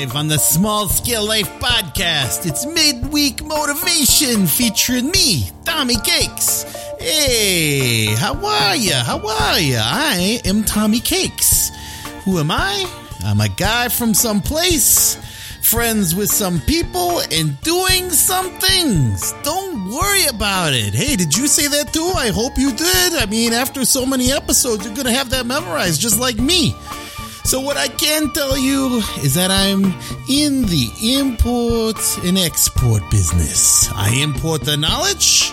live on the Small Scale Life podcast. It's midweek motivation featuring me, Tommy Cakes. Hey, how are ya? How are ya? I am Tommy Cakes. Who am I? I'm a guy from some place, friends with some people, and doing some things. Don't worry about it. Hey, did you say that too? I hope you did. I mean, after so many episodes, you're gonna have that memorized just like me. So, what I can tell you is that I'm in the import and export business. I import the knowledge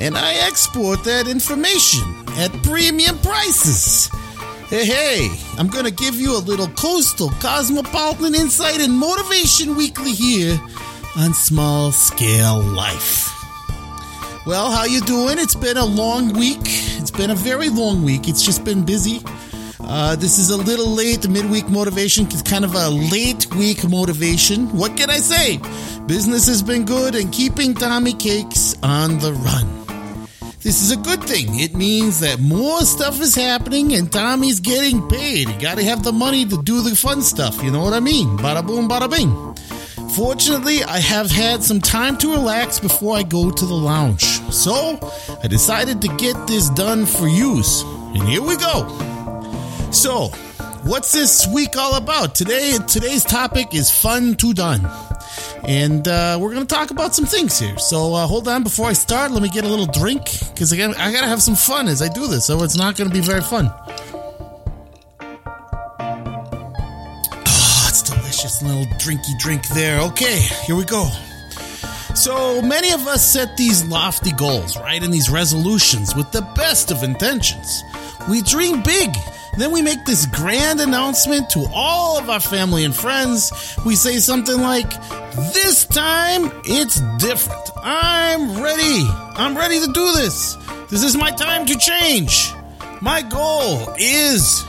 and I export that information at premium prices. Hey, hey, I'm gonna give you a little coastal cosmopolitan insight and motivation weekly here on Small Scale Life. Well, how you doing? It's been a long week. It's been a very long week. It's just been busy. Uh, this is a little late. Midweek motivation kind of a late week motivation. What can I say? Business has been good and keeping Tommy Cakes on the run. This is a good thing. It means that more stuff is happening and Tommy's getting paid. You gotta have the money to do the fun stuff. You know what I mean? Bada boom, bada bing. Fortunately, I have had some time to relax before I go to the lounge. So, I decided to get this done for use. And here we go. So, what's this week all about? Today, today's topic is fun to done, and uh, we're going to talk about some things here. So, uh, hold on before I start. Let me get a little drink because again, I got to have some fun as I do this, so it's not going to be very fun. Oh, it's delicious, little drinky drink there. Okay, here we go. So many of us set these lofty goals, right? And these resolutions with the best of intentions. We dream big then we make this grand announcement to all of our family and friends. We say something like, This time it's different. I'm ready. I'm ready to do this. This is my time to change. My goal is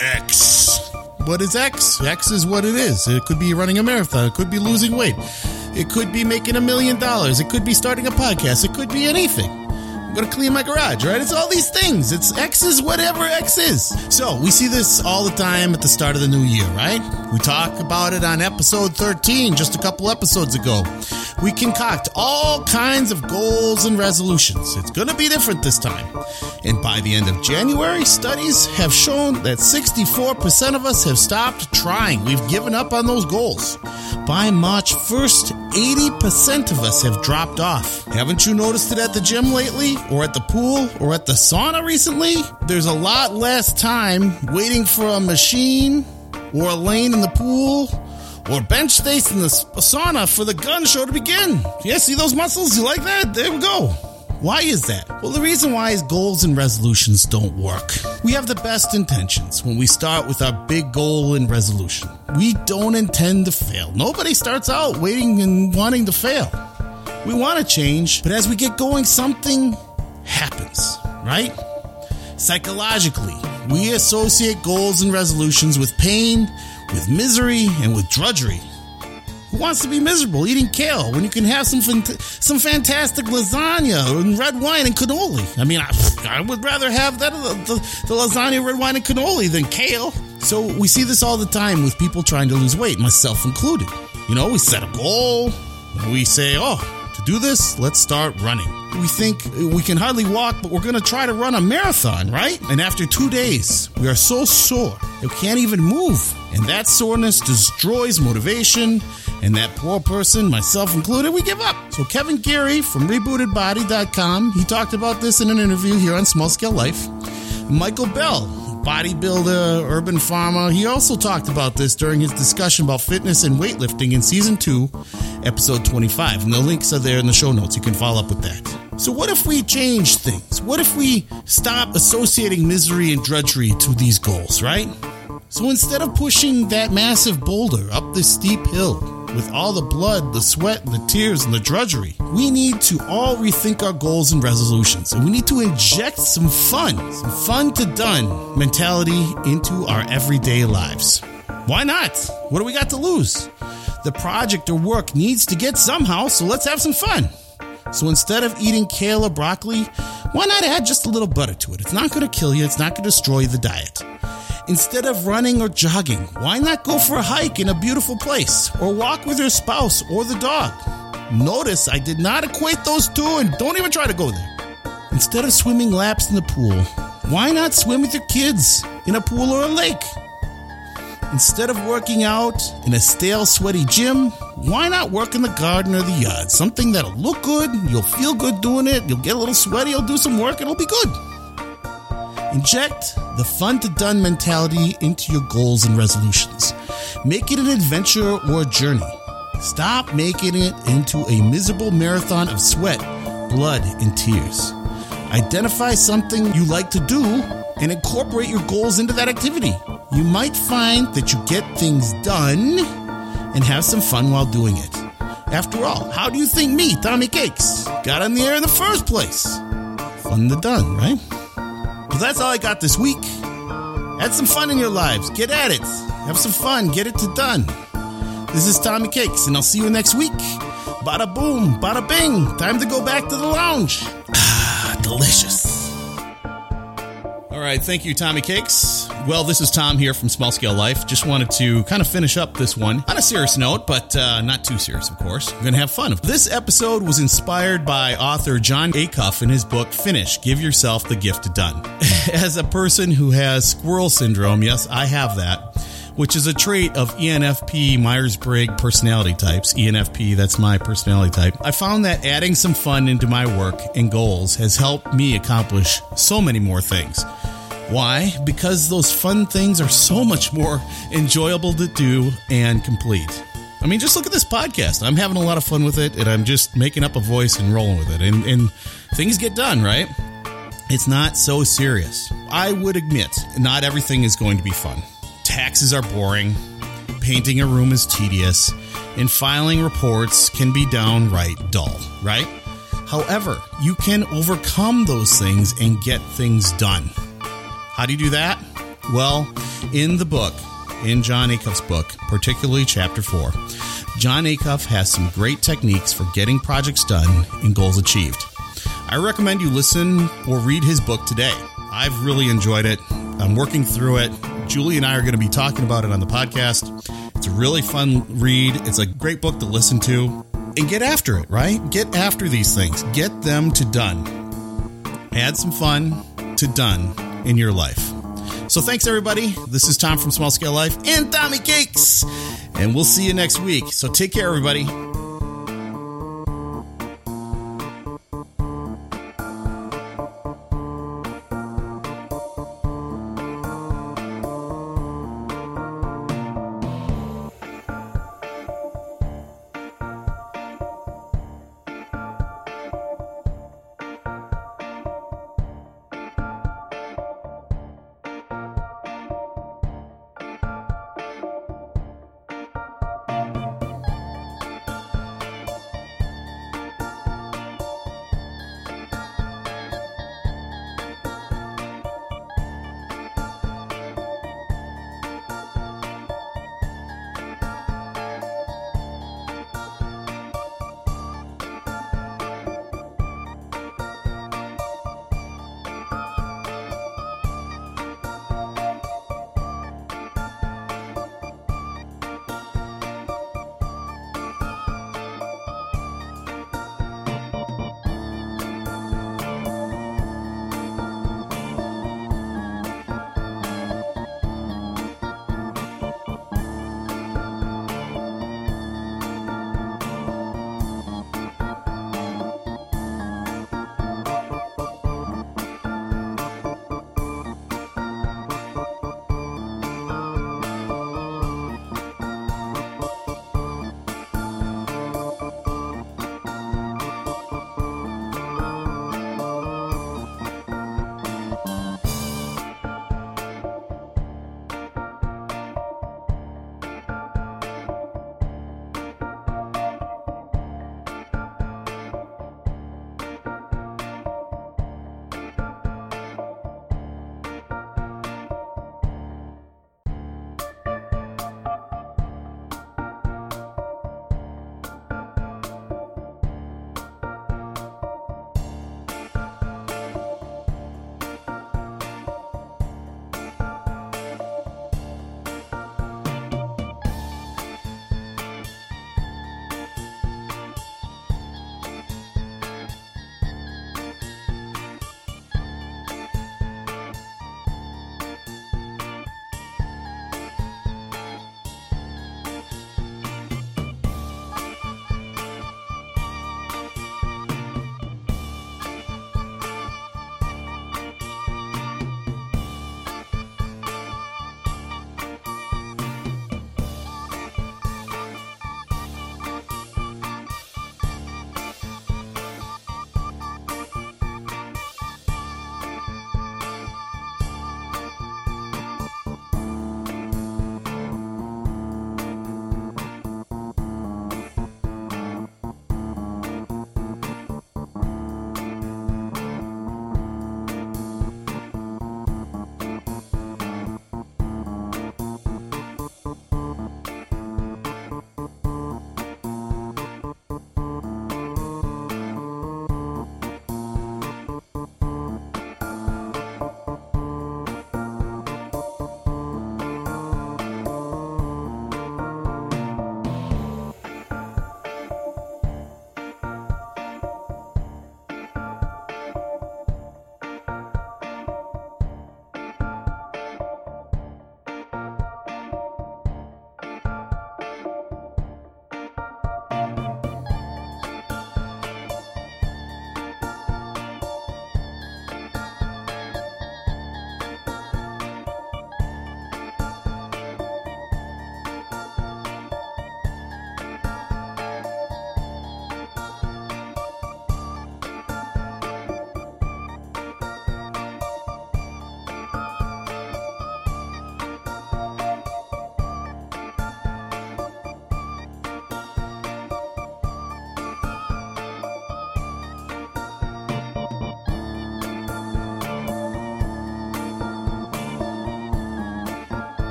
X. What is X? X is what it is. It could be running a marathon, it could be losing weight, it could be making a million dollars, it could be starting a podcast, it could be anything gonna clean my garage, right? It's all these things. It's X is whatever X is. So we see this all the time at the start of the new year, right? We talk about it on episode 13, just a couple episodes ago. We concoct all kinds of goals and resolutions. It's gonna be different this time. And by the end of January, studies have shown that 64% of us have stopped trying. We've given up on those goals. By March 1st, 80% of us have dropped off. Haven't you noticed it at the gym lately? or at the pool or at the sauna recently, there's a lot less time waiting for a machine or a lane in the pool or bench space in the sauna for the gun show to begin. Yeah, see those muscles? You like that? There we go. Why is that? Well, the reason why is goals and resolutions don't work. We have the best intentions when we start with our big goal and resolution. We don't intend to fail. Nobody starts out waiting and wanting to fail. We want to change, but as we get going, something happens, right? Psychologically, we associate goals and resolutions with pain, with misery, and with drudgery. Who wants to be miserable eating kale when you can have some some fantastic lasagna and red wine and cannoli? I mean, I, I would rather have that the, the lasagna, red wine, and cannoli than kale. So we see this all the time with people trying to lose weight, myself included. You know, we set a goal, we say, "Oh, do this, let's start running." we think we can hardly walk, but we're going to try to run a marathon, right? And after two days, we are so sore we can't even move. And that soreness destroys motivation. And that poor person, myself included, we give up. So Kevin Geary from rebootedbody.com, he talked about this in an interview here on Small Scale Life. Michael Bell, bodybuilder, urban farmer. He also talked about this during his discussion about fitness and weightlifting in season 2, episode 25. And the links are there in the show notes. You can follow up with that. So, what if we change things? What if we stop associating misery and drudgery to these goals, right? So, instead of pushing that massive boulder up this steep hill, with all the blood, the sweat, and the tears, and the drudgery. We need to all rethink our goals and resolutions, and we need to inject some fun, some fun to done mentality into our everyday lives. Why not? What do we got to lose? The project or work needs to get somehow, so let's have some fun. So instead of eating kale or broccoli, why not add just a little butter to it? It's not going to kill you, it's not going to destroy the diet. Instead of running or jogging, why not go for a hike in a beautiful place or walk with your spouse or the dog? Notice I did not equate those two and don't even try to go there. Instead of swimming laps in the pool, why not swim with your kids in a pool or a lake? Instead of working out in a stale, sweaty gym, why not work in the garden or the yard? Something that'll look good, you'll feel good doing it, you'll get a little sweaty, you'll do some work, it'll be good. Inject the fun to done mentality into your goals and resolutions. Make it an adventure or a journey. Stop making it into a miserable marathon of sweat, blood, and tears. Identify something you like to do and incorporate your goals into that activity. You might find that you get things done and have some fun while doing it. After all, how do you think me, Tommy Cakes, got on the air in the first place? Fun to done, right? Well, that's all I got this week. Add some fun in your lives. Get at it. Have some fun. Get it to done. This is Tommy Cakes, and I'll see you next week. Bada boom, bada bing. Time to go back to the lounge. Ah, delicious. All right, thank you, Tommy Cakes. Well, this is Tom here from Small Scale Life. Just wanted to kind of finish up this one on a serious note, but uh, not too serious, of course. We're going to have fun. This episode was inspired by author Jon Acuff in his book Finish Give Yourself the Gift of Done. As a person who has squirrel syndrome, yes, I have that which is a trait of ENFP Myers Briggs personality types. ENFP, that's my personality type. I found that adding some fun into my work and goals has helped me accomplish so many more things. Why? Because those fun things are so much more enjoyable to do and complete. I mean, just look at this podcast. I'm having a lot of fun with it, and I'm just making up a voice and rolling with it. And, and things get done, right? It's not so serious. I would admit, not everything is going to be fun. Taxes are boring, painting a room is tedious, and filing reports can be downright dull, right? However, you can overcome those things and get things done. How do you do that? Well, in the book, in Jon Acuff's book, particularly chapter 4, Jon Acuff has some great techniques for getting projects done and goals achieved. I recommend you listen or read his book today. I've really enjoyed it. I'm working through it. Julie and I are going to be talking about it on the podcast. It's a really fun read. It's a great book to listen to. And get after it, right? Get after these things. Get them to done. Add some fun to done in your life. So thanks everybody. This is Tom from Small Scale Life and Tommy Cakes. And we'll see you next week. So take care everybody.